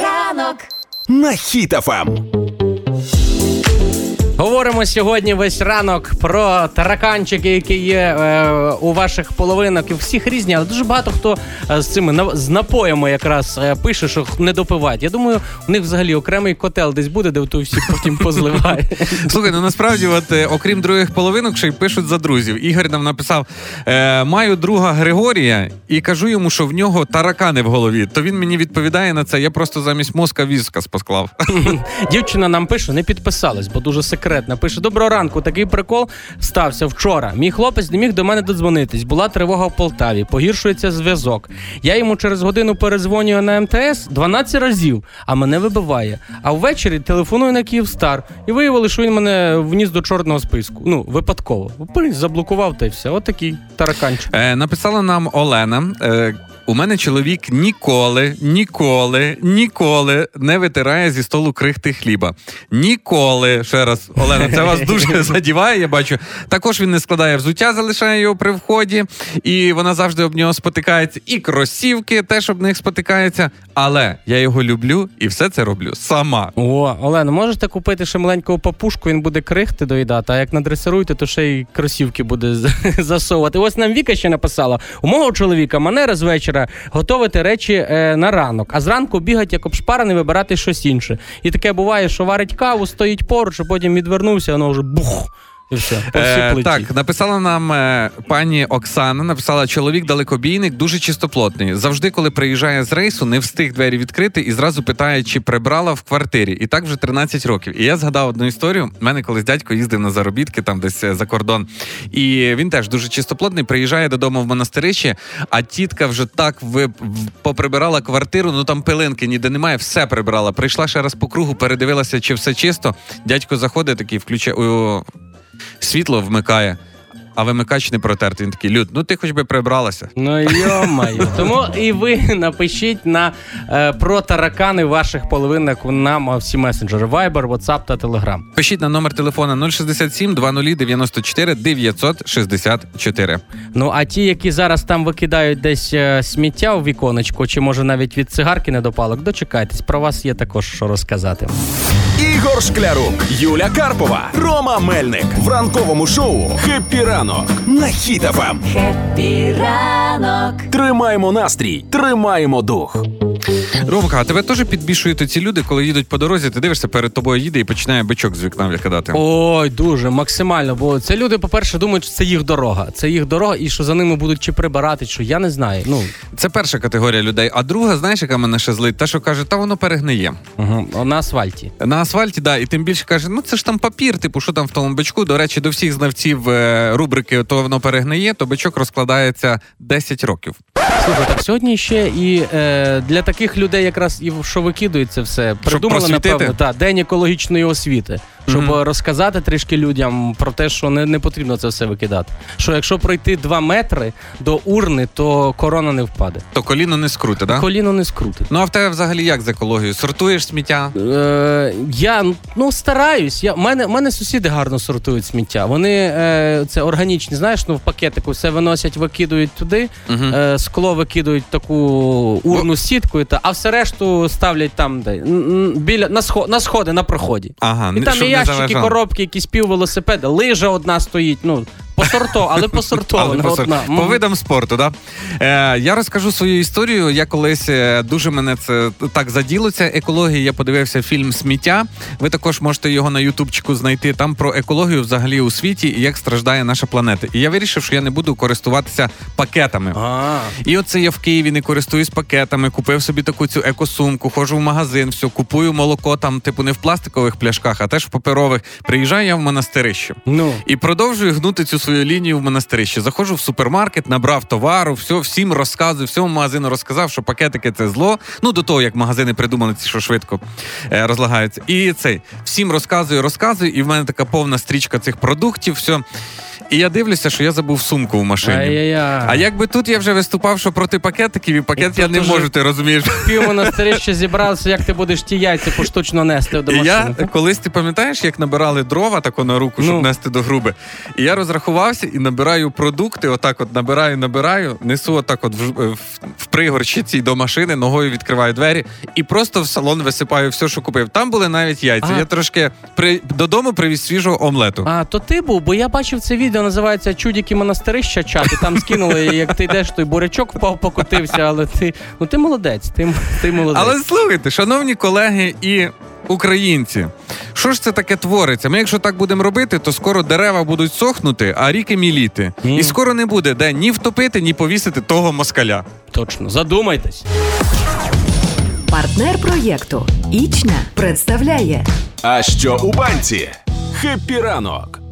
Ранок. на Хіт FM. Говоримо сьогодні весь ранок про тараканчики, які є е, у ваших половинок. І всіх різні, але дуже багато хто е, з цими з напоями якраз е, пише, що не допивають. Я думаю, у них взагалі окремий котел десь буде, де то всі потім позливає. Слухай, ну насправді, от е, окрім других половинок, ще й пишуть за друзів. Ігор нам написав: е, маю друга Григорія і кажу йому, що в нього таракани в голові. То він мені відповідає на це. Я просто замість мозка віскас посклав. Дівчина нам пише, не підписалась, бо дуже секретна. Пише: Доброго ранку. Такий прикол стався вчора. Мій хлопець не міг до мене додзвонитись. Була тривога в Полтаві, погіршується зв'язок. Я йому через годину перезвонюю на МТС 12 разів, а мене вибиває. А ввечері телефоную на Київстар і виявили, що він мене вніс до чорного списку. Ну, випадково. Заблокував та й все. Отакий тараканчик. Е, написала нам Олена. Е, у мене чоловік ніколи, ніколи, ніколи не витирає зі столу крихти хліба. Ніколи. Ще раз, Олена, це вас дуже задіває, я бачу. Також він не складає взуття, залишає його при вході, і вона завжди об нього спотикається. І кросівки теж об них спотикаються. Але я його люблю і все це роблю сама. О, Олена, можете купити ще маленького папушку, він буде крихти доїдати, а як надресируєте, то ще й кросівки буде засовувати. Ось нам Віка ще написала: у мого чоловіка манера з вечора готувати речі е, на ранок, а зранку бігать як обшпарений, вибирати щось інше. І таке буває, що варить каву, стоїть поруч, а потім відвернувся, воно вже бух. І все. Е, так, написала нам е, пані Оксана, написала: чоловік далекобійник, дуже чистоплотний. Завжди, коли приїжджає з рейсу, не встиг двері відкрити і зразу питає, чи прибрала в квартирі. І так вже 13 років. І я згадав одну історію. У мене колись дядько їздив на заробітки там десь е, за кордон. І він теж дуже чистоплотний, приїжджає додому в монастирище, а тітка вже так ви, в- поприбирала квартиру, ну там пилинки ніде немає, все прибрала. Прийшла ще раз по кругу, передивилася, чи все чисто. Дядько заходить такий, включає. Світло вмикає, а вимикач не протертий. Він такий, Люд, ну ти хоч би прибралася. Ну йомаю. Тому і ви напишіть на е, про таракани ваших половинок нам всі месенджери Viber, WhatsApp та Telegram. Пишіть на номер телефона 067 20 94 964. Ну а ті, які зараз там викидають десь е, сміття у віконечко, чи може навіть від цигарки недопалок, дочекайтесь, про вас є також що розказати. Ігор Шклярук, Юля Карпова, Рома Мельник в ранковому шоу «Хеппі ранок» на Хіт-ФМ. Хеппі ранок. Тримаємо настрій, тримаємо дух. Ромка, а тебе теж підбішують ці люди, коли їдуть по дорозі, ти дивишся, перед тобою їде і починає бичок з вікна викидати. Ой, дуже максимально. Бо це люди, по-перше, думають, що це їх дорога. Це їх дорога, і що за ними будуть чи прибирати, що я не знаю. Ну Це перша категорія людей. А друга, знаєш, яка мене ще злить? Та, що каже, та воно перегниє. угу. на асфальті. На асфальті, да, і тим більше каже, ну це ж там папір, типу, що там в тому бичку. До речі, до всіх знавців е, рубрики то воно перегниє, то бичок розкладається 10 років. Слухай, так сьогодні ще і е, для таких людей, якраз і що викидується все, придумали напевно. та день екологічної освіти, щоб Мгм. розказати трішки людям про те, що не, не потрібно це все викидати. Що якщо пройти два метри до урни, то корона не впаде. То коліно не скрути, да? Коліно не скрутить. Ну а в тебе взагалі як з екологією? Сортуєш сміття? Е, я ну стараюсь. Я мене, мене сусіди гарно сортують сміття. Вони е, це органічні, знаєш, ну в пакетику все виносять, викидують туди. Мгм. Е, скло викидують таку урну з сіткою, та а все решту ставлять там, де біля на сход на сходи на проході. Ага, І там щоб ящики, коробки, якісь пів велосипеда, лижа одна стоїть. Ну посорто, але посортована по, одна. по видам спорту, да? Е, я розкажу свою історію. Я колись е, дуже мене це так заділо, ця екологія. Я подивився фільм Сміття. Ви також можете його на Ютубчику знайти. Там про екологію взагалі у світі і як страждає наша планета. І я вирішив, що я не буду користуватися пакетами. І оце я в Києві не користуюсь пакетами, купив собі таку цю екосумку, ходжу в магазин, все, купую молоко там, типу, не в пластикових пляшках, а теж в паперових. Приїжджаю я в монастирище. ну. І продовжую гнути цю свою лінію в монастирище. Заходжу в супермаркет, набрав товару, все, всім розказую, всьому магазину розказав, що пакетики це зло. Ну до того, як магазини придумали ці, що швидко е, розлагаються. І цей всім розказую, розказую, і в мене така повна стрічка цих продуктів. все. І я дивлюся, що я забув сумку в машині. Ай-яй-яй. А якби тут я вже виступав, що проти пакетиків, і пакет І я тут не уже можу, ти розумієш. Пів монастирища зібрався, як ти будеш ті яйця поштучно нести до І машини. я колись ти пам'ятаєш, як набирали дрова тако на руку, щоб Ну. нести до груби. І я розрахувався і набираю продукти, отак от набираю, набираю, несу отак от в, в, в пригорщиці до машини, ногою відкриваю двері і просто в салон висипаю все, що купив. Там були навіть яйця. А. Я трошки при, додому привіз свіжого омлету. А, то ти був, бо я бачив це відео, називається Чудіки монастирища чат, і там скинули, як ти йдеш, той бурячок впав, покотився, але ти. Ну ти молодець, ти, ти молодець. Але слухайте, шановні колеги і українці, що ж це таке твориться? Ми, якщо так будемо робити, то скоро дерева будуть сохнути, а ріки міліти. Ні. І скоро не буде де ні втопити, ні повісити того москаля. Точно, задумайтесь. Партнер проєкту Ічня представляє А що у банці? Хеппі ранок.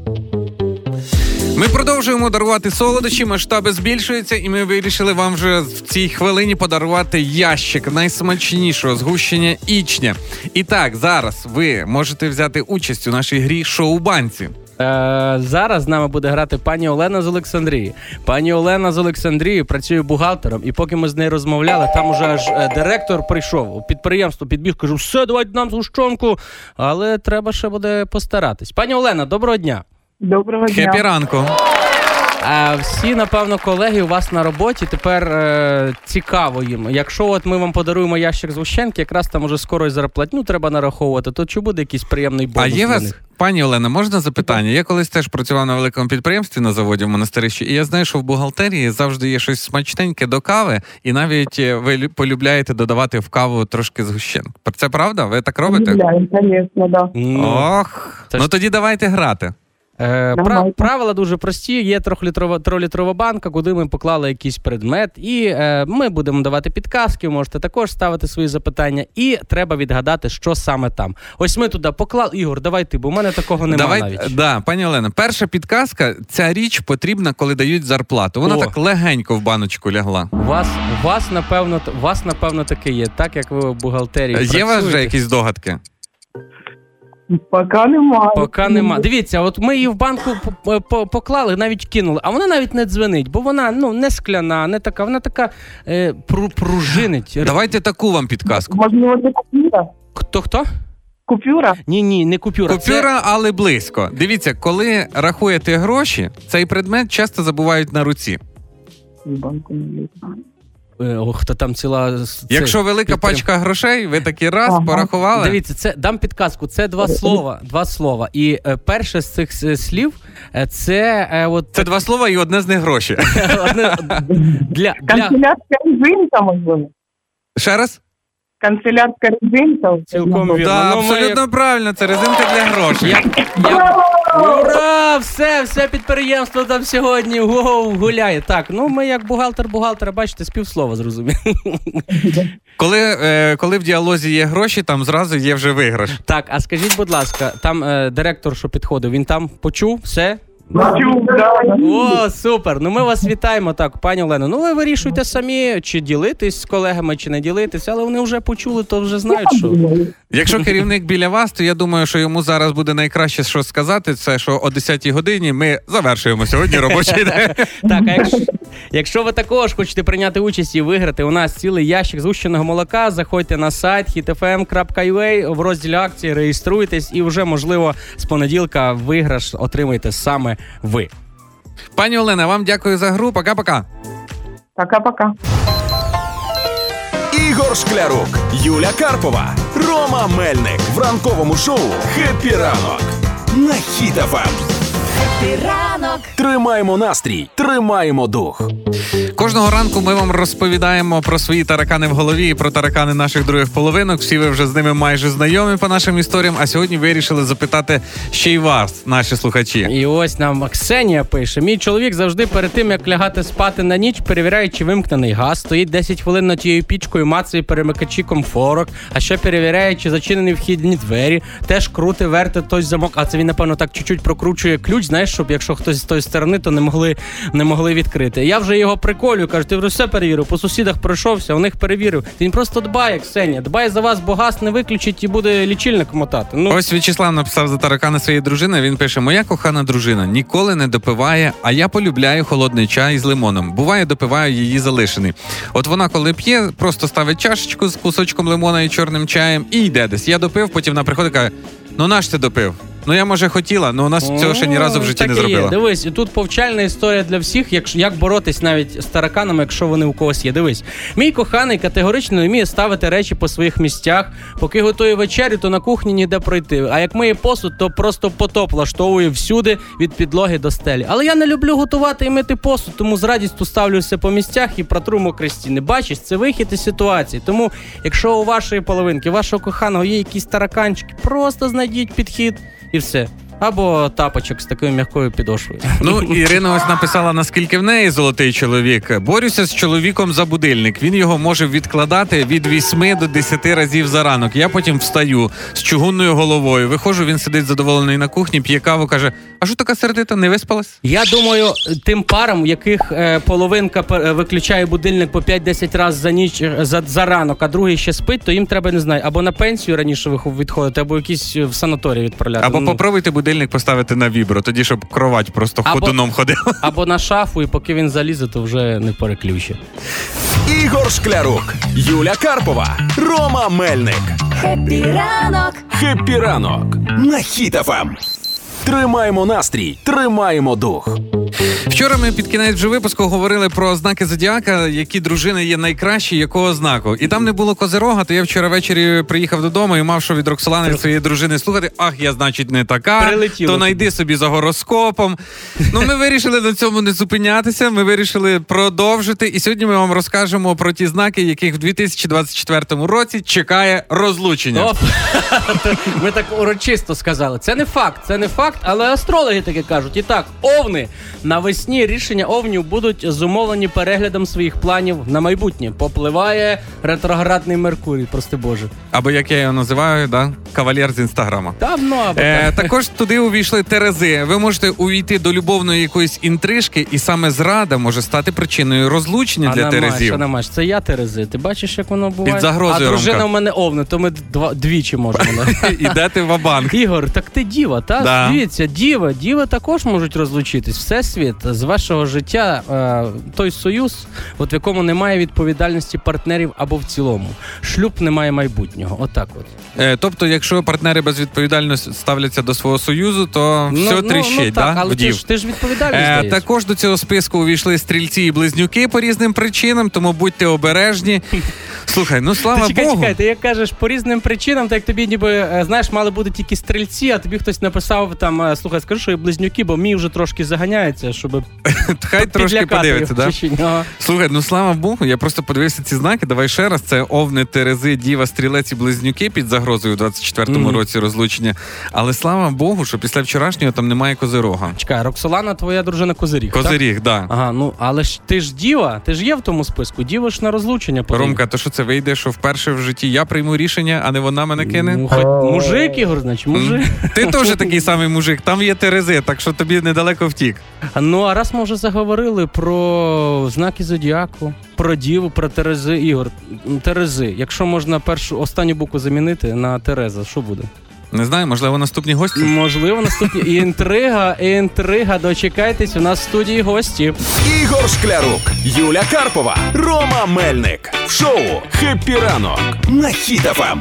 Ми продовжуємо дарувати солодощі, масштаби збільшуються, і ми вирішили вам вже в цій хвилині подарувати ящик найсмачнішого згущення ічня. І так, зараз ви можете взяти участь у нашій грі шоу банці. Е, зараз з нами буде грати пані Олена з Олександрії. Пані Олена з Олександрії працює бухгалтером, і поки ми з нею розмовляли, там уже аж е, директор прийшов у підприємство, підбіг, кажу, все, давайте нам згущенку. Але треба ще буде постаратись. Пані Олена, доброго дня. Доброго дня. Хепі ранку. А всі, напевно, колеги у вас на роботі тепер е, цікаво їм. Якщо от ми вам подаруємо ящик з гущенки, якраз там уже скоро і зарплатню треба нараховувати, то чи буде якийсь приємний бонус? А є для вас, них? пані Олена, можна запитання? Я колись теж працював на великому підприємстві на заводі в монастирищі, і я знаю, що в бухгалтерії завжди є щось смачненьке до кави, і навіть е, ви полюбляєте додавати в каву трошки згущенки. Це правда? Ви так робите? Звісно, да. Ох, Це ну ж- тоді давайте грати. Е, пра- правила дуже прості. Є трьохлітрова трьохлітрова банка, куди ми поклали якийсь предмет, і е, ми будемо давати підказки. Можете також ставити свої запитання, і треба відгадати, що саме там. Ось ми туди поклали. Ігор, давай ти, бо в мене такого немає Давай, навіть. да, пані Олена, перша підказка: ця річ потрібна, коли дають зарплату. Вона О. так легенько в баночку лягла. У вас, у вас напевно, у вас напевно таке є, так як ви в бухгалтерії. Є у вас вже якісь догадки? Поки немає. Поки нема. Дивіться, от ми її в банку поклали, навіть кинули, а вона навіть не дзвенить, бо вона ну не скляна, не така, вона така е, пружинить. Давайте таку вам підказку. Можливо, це купюра? Хто хто? Купюра? Ні, ні, не купюра. Купюра, але близько. Дивіться, коли рахуєте гроші, цей предмет часто забувають на руці. В Банку не Ох, та там ціла. це, Якщо велика підтрим- пачка грошей, ви такі раз Ага. порахували. Дивіться, це дам підказку. Це два слова. Два слова. І е, перше з цих е, слів е, це е, от Це два слова і одне з них гроші. одне для, для Канцелярська резинка, можливо. Ще раз? Канцелярська резинка. цілком вірно. Так, Ну, ми- абсолютно правильно, це резинка для грошей. Я, я... Ура! Все, все підприємство там сьогодні гоу, гуляє. Так, ну ми як бухгалтер бухгалтера, бачите, з півслова зрозуміли. Коли, е, коли в діалозі є гроші, там зразу є вже виграш. Так, а скажіть, будь ласка, там е, директор, що підходив, він там почув все? О, супер! Ну ми вас вітаємо так, пані Олено. Ну ви вирішуйте самі, чи ділитись з колегами, чи не ділитись, але вони вже почули, то вже знають, що. Якщо керівник біля вас, то я думаю, що йому зараз буде найкраще що сказати, це що о 10-й годині ми завершуємо сьогодні робочий день. Так, а якщо, якщо ви також хочете прийняти участь і виграти, у нас цілий ящик згущеного молока. Заходьте на сайт hitfm.ua в розділі акції, реєструйтесь і вже можливо з понеділка виграш отримаєте саме ви. Пані Олена, вам дякую за гру. Пока-пока. Пока-пока. Ігор Шклярук, Юля Карпова, Рома Мельник в ранковому шоу «Хеппі ранок» на Хіт-ФМ. Ранок. Тримаємо настрій, тримаємо дух. Кожного ранку ми вам розповідаємо про свої таракани в голові і про таракани наших других половинок. Всі ви вже з ними майже знайомі по нашим історіям. А сьогодні вирішили запитати ще й вас, наші слухачі. І ось нам Ксенія пише: мій чоловік завжди перед тим, як лягати спати на ніч, перевіряє, чи вимкнений газ, стоїть 10 хвилин над тією пічкою, мацає перемикачі комфорок, а ще перевіряє, чи зачинені вхідні двері, теж крутить, вертить той замок. А це він, напевно, так чуть-чуть прокручує ключ, знаєш, щоб якщо хтось з тої сторони, то не могли, не могли відкрити. Я вже його приколю, кажу, ти вже все перевірив, по сусідах пройшовся, у них перевірив. Він просто дбає, Ксенія, дбає за вас, бо газ не виключить і буде лічильник мотати. Ну, Ось В'ячеслав написав за таракана своєї дружини. Він пише: Моя кохана дружина ніколи не допиває, а я полюбляю холодний чай з лимоном. Буває, допиваю її залишений. От вона, коли п'є, просто ставить чашечку з кусочком лимона і чорним чаєм і йде десь. Я допив, потім вона приходить і каже: Ну наш ти допив? Ну я може хотіла, але у нас цього ще ні разу в житті не зробила. Дивись, і тут повчальна історія для всіх, як, як боротись навіть з тараканами, якщо вони у когось є. Дивись, мій коханий категорично не вміє ставити речі по своїх місцях. Поки готує вечерю, то на кухні ніде пройти. А як миє посуд, то просто потоп влаштовує всюди від підлоги до стелі. Але я не люблю готувати і мити посуд, тому з радістю ставлю все по місцях і протру мокрі стіни. Бачиш, це вихід із ситуації. Тому, якщо у вашої половинки, вашого коханого є якісь тараканчики, просто знайдіть підхід і все. Або тапочок з такою м'якою підошвою. Ну, Ірина ось написала, наскільки в неї золотий чоловік. Борюся з чоловіком за будильник. Він його може відкладати від 8 до 10 разів за ранок. Я потім встаю з чугунною головою. Виходжу, він сидить задоволений на кухні, п'є каву, каже: А що така сердита, не виспалась? Я думаю, тим парам, у яких е, половинка е, виключає будильник по 5-10 разів за ніч е, за, за ранок, а другий ще спить, то їм треба не знаю, або на пенсію раніше відходити, або якісь в санаторії відправляти. Або Ну, попробуйте будильник поставити на вібро, тоді щоб кровать просто Або- ходуном ходила. або на шафу, і поки він залізе, то вже не переключить. Ігор Шклярук, Юля Карпова, Рома Мельник. Хеппі ранок. «Хеппі ранок» на Хіт-ФМ. Тримаємо настрій, тримаємо дух. Вчора ми під кінець вже випуску говорили про знаки зодіака, які дружини є найкращі, якого знаку. І там не було козерога, то я вчора ввечері приїхав додому і мав що від Роксолани від своєї дружини слухати. Ах, я, значить, не така. Прилетіло. То найди собі за гороскопом. Ну, ми вирішили на цьому не зупинятися. Ми вирішили продовжити. І сьогодні ми вам розкажемо про ті знаки, яких в 2024 році чекає розлучення. Оп. Ми так урочисто сказали. Це не факт, це не факт, але астрологи таке кажуть. І так, овни навесні рішення овнів будуть зумовлені переглядом своїх планів на майбутнє. Попливає ретроградний Меркурій, прости Боже. Або як я його називаю, да? кавалер з інстаграма. Давно або Е, так. також туди увійшли Терези. Ви можете увійти до любовної якоїсь інтрижки, і саме зрада може стати причиною розлучення для Анамаш, Терезів. Анамаш, це я Терези. Ти бачиш, як воно буває? Під загрозою, А дружина Ромка. в мене овни, то ми два, двічі можемо. Ідете в банк. Ігор, так ти діва, та? Да. Дивіться, діва, діва також можуть розлучитись. Всесвіт з вашого життя, е, той союз, от в якому немає відповідальності партнерів або в цілому. Шлюб не має майбутнього. Отак от. Е, тобто, якщо партнери безвідповідально ставляться до свого союзу, то все тріщить, ну, так, да? але ти ж, ти ж відповідальний, Е, також до цього списку увійшли стрільці і близнюки по різним причинам, тому будьте обережні. Слухай, ну слава чекай, Богу. чекай, ти як кажеш по різним причинам, так як тобі ніби е, знаєш, мали бути тільки стрільці, а тобі хтось написав там: е, слухай, скажи, що є близнюки, бо мій вже трошки заганяється, щоб Хай трошки подивиться, да? Ага. Слухай, ну слава Богу, я просто подивився ці знаки. Давай ще раз. Це овни, терези, діва, стрілець і близнюки під загрозою у 24-му Мгм. році розлучення. Але слава Богу, що після вчорашнього там немає козирога. Чекай, Роксолана, твоя дружина Козиріг. так? Да. Ага, ну але ж ти ж діва, ти ж є в тому списку. Діва ж на розлучення подає. Ромка, то що це вийде, що вперше в житті я прийму рішення, а не вона мене кине? Ну, хоч мужик, Ігор, значить, мужик. Ти теж такий самий мужик, там є терези, так що тобі недалеко втік. Ну, а раз ми вже заговорили про знаки зодіаку, про діву, про Терези, Ігор. Терези. Якщо можна першу останню букву замінити на Тереза, що буде? Не знаю, можливо, наступні гості. Можливо, наступні. І інтрига, і інтрига. Дочекайтесь, у нас в студії гості. Ігор Шклярук, Юля Карпова, Рома Мельник. В шоу «Хеппі ранок» на Ем. Хіт-ФМ.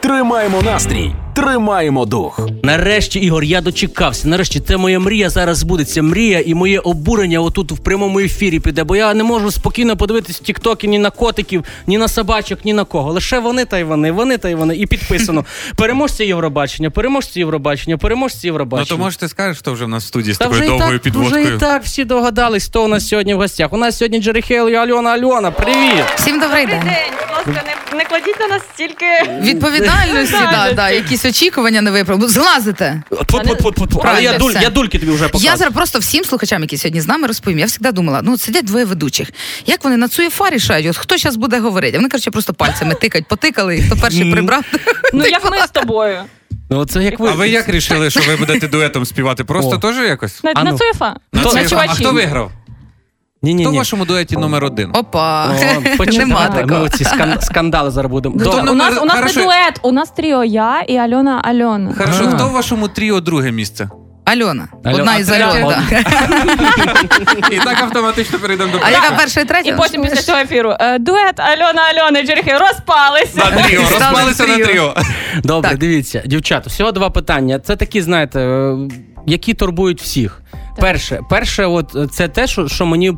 Тримаємо настрій, тримаємо дух. Нарешті, Ігор, я дочекався. Нарешті це моя мрія зараз збудеться. Мрія і моє обурення отут в прямому ефірі піде. Бо я не можу спокійно подивитись в Тіктокі ні на котиків, ні на собачок, ні на кого. Лише вони та й вони, вони та й вони. І підписано. Переможці Євробачення, переможці Євробачення, переможці Ну Євробачення. то може ти скажеш, хто вже в нас в студії з Та такою вже і, довгою так, вже і так всі догадались, хто у нас сьогодні в гостях. У нас сьогодні Джері Хейл і Альона Альона. Привіт! Всім добрий день. Будь ласка, не, не кладіть на нас стільки Відповідальності, да, да, якісь очікування не виправду. Злазите. Але я, дуль, я дульки тобі вже показав. Я зараз просто всім слухачам, які сьогодні з нами розповім. Я завжди думала, ну сидять двоє ведучих. Як вони на цю ефа рішають, от хто зараз буде говорити? Вони коротше просто пальцями тикають, потикали, і хто перший прибрав. Ну як ми з тобою. Ну, це як ви. А ви як рішили, що ви будете дуетом співати? Просто теж якось? На, на ну. фан. А хто виграв? Ні, ні, Хто в вашому дуеті номер один? Опа. О, Нема Ми такого. оці скан- скандали зараз будемо. Хто номер- У нас, у нас Хорошо. не дует, у нас тріо я і Альона Альона. Хорошо, хто в вашому тріо друге місце? Альона. Альо- Одна а із? Альон. Да. І так автоматично перейдемо до А яка перша і третя? І потім після цього ефіру е, дует Альона Альона і Джері Хейл розпалися. на тріо. Розпалися на тріо. тріо. Добре, дивіться, дівчата, всього два питання. Це такі, знаєте, е, які турбують всіх. Перше, перше, от е, це те, що, що мені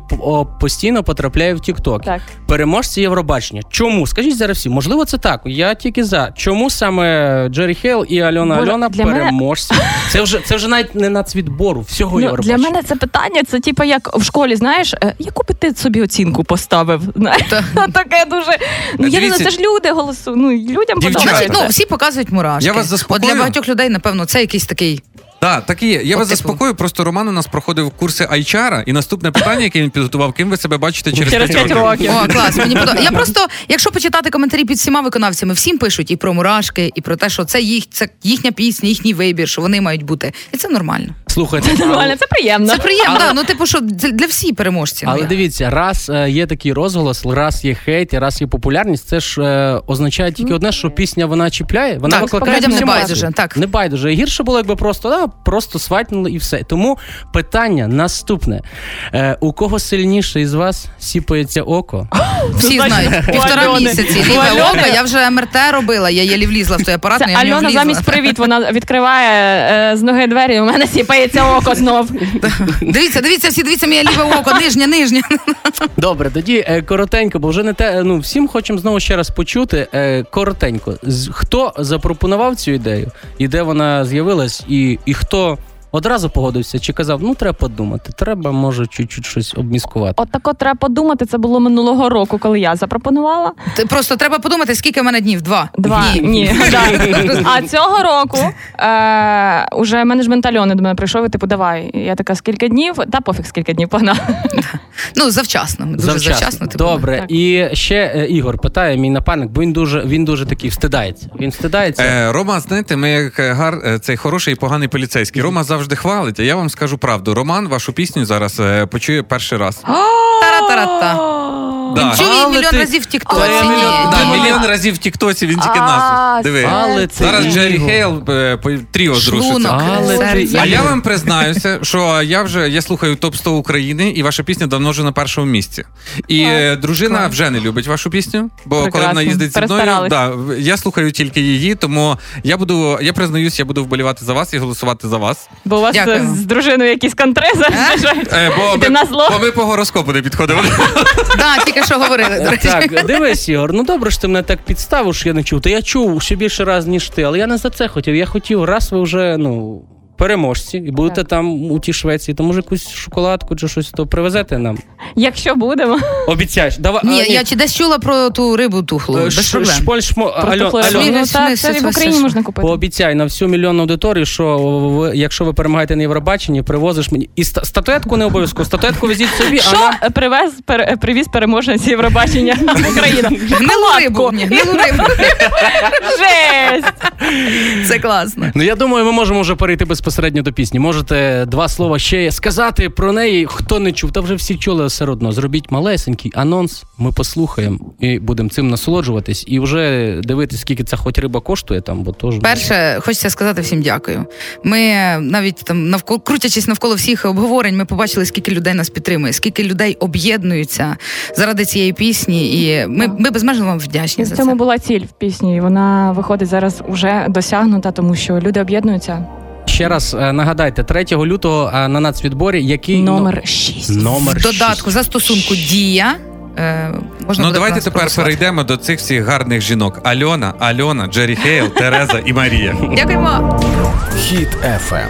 постійно потрапляє в TikTok. Так. Переможці Євробачення. Чому? Скажіть зараз всі, можливо, це так. Я тільки за. Чому саме Джері Хейл і Альона Боже, Альона для мене- переможці? Це вже це вже навіть не нацвідбору, всього Ну, для мене це питання, це типу як в школі, знаєш, е, яку би ти собі оцінку поставив? Таке дуже. Ну, я не знаю, це ж люди голосують. Ну, людям подобається. Ну, всі показують мурашки. Я вас От заспокою. для багатьох людей, напевно, це якийсь такий. Так, так і є. Я От вас типу. заспокою, просто Роман у нас проходив курси HR, і наступне питання, яке він підготував, ким ви себе бачите через, Через 5 5 років. О, клас, мені подобається. Я просто, якщо почитати коментарі під всіма виконавцями, всім пишуть і про мурашки, і про те, що це їх, це їхня пісня, їхній вибір, що вони мають бути. І це нормально. Слухайте, Нормально, це приємно. Це приємно, да, ну типу, що для для всіх переможців. Але Ну, дивіться, раз е, є такий розголос, раз є хейт, і раз є популярність, це ж е, означає тільки одне, що пісня вона чіпляє, вона Так, викликає людям не байдуже, так. Не байдуже. Гірше було, якби просто да, просто сватнули і все. Тому питання наступне: е, у кого сильніше із вас сіпається око? Всі знають. Півтора місяці. Ліве око, я вже МРТ робила, я єлі влізла в той апарат, Це але я в нього Альона влізла. замість привіт, вона відкриває е, з ноги двері, і у мене сіпається око знов. Дивіться, дивіться, всі дивіться моє ліве око, нижнє, нижнє. Добре, тоді е, коротенько, бо вже не те. Ну всім хочемо знову ще раз почути. Е, коротенько, З- хто запропонував цю ідею, і де вона з'явилась, і, і хто одразу погодився, чи казав, ну треба подумати, треба, може, чуть-чуть щось обміскувати. От так от треба подумати, це було минулого року, коли я запропонувала. Ти Просто треба подумати, скільки в мене днів? Два. Два ні. да. А цього року е, уже менеджмент Альони до мене прийшов і типу, давай. Я така, скільки днів? Та пофіг, скільки днів погнав. Ну, завчасно. Дуже завчасно. Завчасно. типу. Добре, і ще е, Ігор питає, мій напарник, бо він дуже він дуже такий встидається. Він встидається. Е, Рома, знаєте, ми як е, гар, е, цей хороший і поганий поліцейський. Рома завжди хвалить, а я вам скажу правду. Роман вашу пісню зараз е, почує перший раз. Тара-тара-та. Да. Він чув її мільйон разів в Тіктоці. Та, Ні, мільйон, да, мільйон разів в Тіктоці він тільки нас. Диви. Але Зараз Джері. Хейл е, по- тріо зрушиться. Шлунок, Але ти- серце. А я вам признаюся, що я вже я слухаю топ 100 України, і ваша пісня давно вже на першому місці. І е, дружина вже не любить вашу пісню, бо коли вона Прекрасно. їздить зі мною, Перестарались. да, в- я слухаю тільки її, тому я буду, я признаюсь, я буду вболівати за вас і голосувати за вас. Бо у вас е, з дружиною якісь контри зараз. Е, бо, Іди ми, на зло. бо ми по гороскопу не підходимо. Да, тільки що говорили, до речі. Так, дивись, Ігор, ну добре, що ти мене так підставив, що я не чув. Та я чув ще більше раз, ніж ти, але я не за це хотів. Я хотів, раз ви вже, ну. Переможці, і будете там у тій Швеції, то може якусь шоколадку чи щось то привезете нам. Якщо будемо. Обіцяєш, давай. Ні, а, я чи десь чула про ту рибу тухлу, Е, без ш- проблем. шполь, шмо, Про Альон, Альон, рибу. Ну, Сміли, Це в Україні можна купити. Пообіцяй на всю мільйонну аудиторію, що ви, якщо ви перемагаєте на Євробаченні, привозиш мені. І статуетку не обов'язково, статуетку везіть собі, Що нам привез, пер- привіз переможець Євробачення в Україну? Гнилу рибу. Гнилу рибу. Жесть! Це класно. Ну я думаю, ми можемо вже перейти безпосередньо до пісні. Можете два слова ще сказати про неї. Хто не чув, та вже всі чули все одно. Зробіть малесенький анонс. Ми послухаємо і будемо цим насолоджуватись, і вже дивитись, скільки ця хоч риба коштує там, бо тож Перше, хочеться сказати всім дякую. Ми навіть там навколо крутячись навколо всіх обговорень, ми побачили, скільки людей нас підтримує, скільки людей об'єднуються заради цієї пісні. І ми, ми безмежно вам вдячні І за в цьому це. була ціль в пісні. і Вона виходить зараз уже досягнута, тому що люди об'єднуються. Ще раз е, нагадайте, 3 лютого е, на нацвідборі, який Номер 6. номер 6. додатку за стосунку дія. Е, можна Ну давайте тепер перейдемо до цих всіх гарних жінок: Альона, Альона, Джері Хейл, Тереза і Марія. Дякуємо. Хіт FM.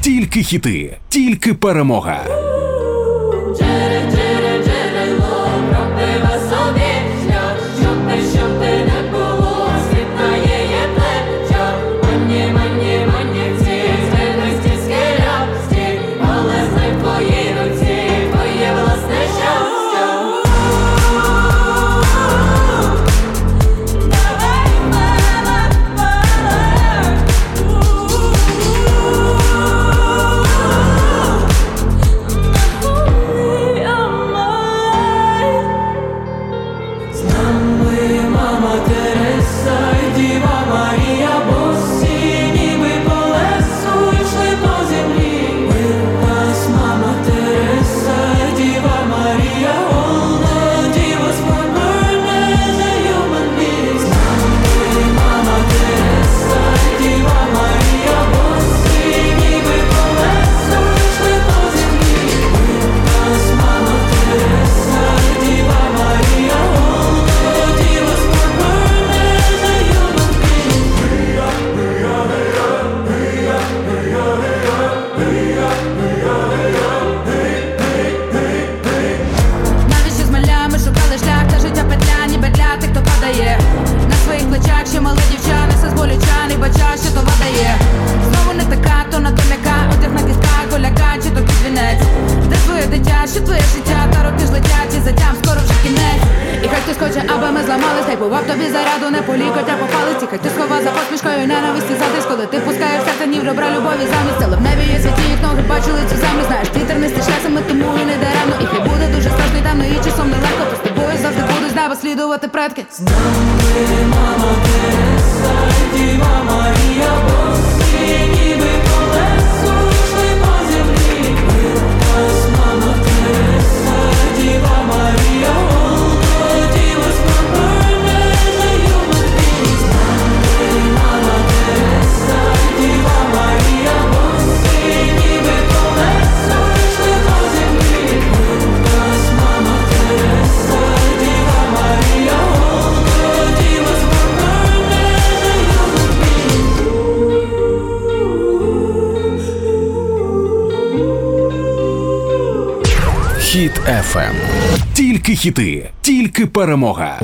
Тільки хіти, тільки перемога. Тільки хіти, тільки перемога.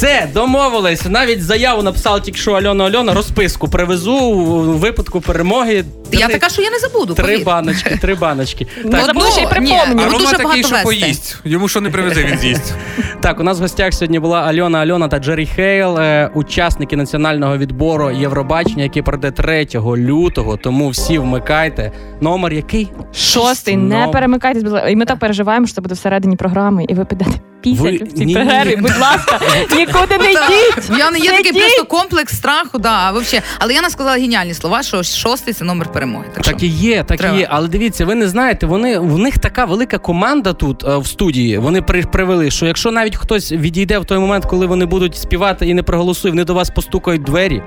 Все, домовились. Навіть заяву написала тільки що Альона Альона, розписку привезу у випадку перемоги. Я Три- така, що я не забуду. Три повір. баночки, три баночки. Ну, Так, забули ще й припомню. А Ну, Рома дуже такий, багато що вести. поїсть. Йому що не привезе, він з'їсть. Так, у нас в гостях сьогодні була Альона Альона та Джері Хейл, е, учасники національного відбору Євробачення, який пройде 3 лютого. Тому всі вмикайте. Номер який? Шостий, не перемикайтесь. І ми так переживаємо, що це буде всередині програми, і ви підете пісять в цій перерві. Будь ласка, нікуди не Та, йдіть. В Яни є такий просто комплекс страху, да, вообще. Але Яна сказала геніальні слова, що шостий це номер перемоги. Так, Так і є, так і є. Але дивіться, ви не знаєте, вони в них така велика команда тут е, в студії. Вони при, привели, що якщо навіть хтось відійде в той момент, коли вони будуть співати і не проголосує, вони до вас постукають двері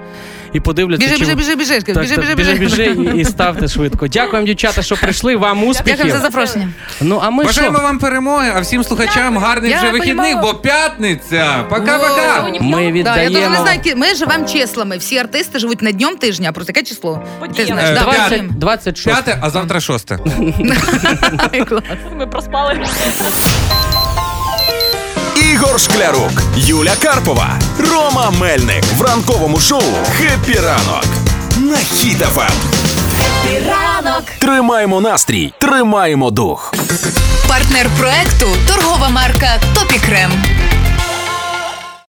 і подивляться. Біжи, чи біжи, біжи, біжи, Так, біжи, біжи, біжи, біжи. біжи і, і ставте швидко. Дякуємо, дівчата, що прийшли. Вам успіхів. Дякую за запрошення. Ну а ми Бажаємо що? вам перемоги, а всім слухачам гарних вже вихідних, бо п'ятниця. Пока-пока. Ми Да, я віддаємо. дуже не знаю, ми живемо числами. Всі артисти живуть не днем тижня, а про таке число. Ти знаєш, Е, да, п'яте. поділимо. 26. П'яте, а завтра шосте. Ми проспали. Ігор Шклярук, Юля Карпова, Рома Мельник в ранковому шоу «Хеппі ранок» на Хіт-ФМ. Ранок. Тримаємо настрій, тримаємо дух. Партнер проекту торгова марка Topicrem.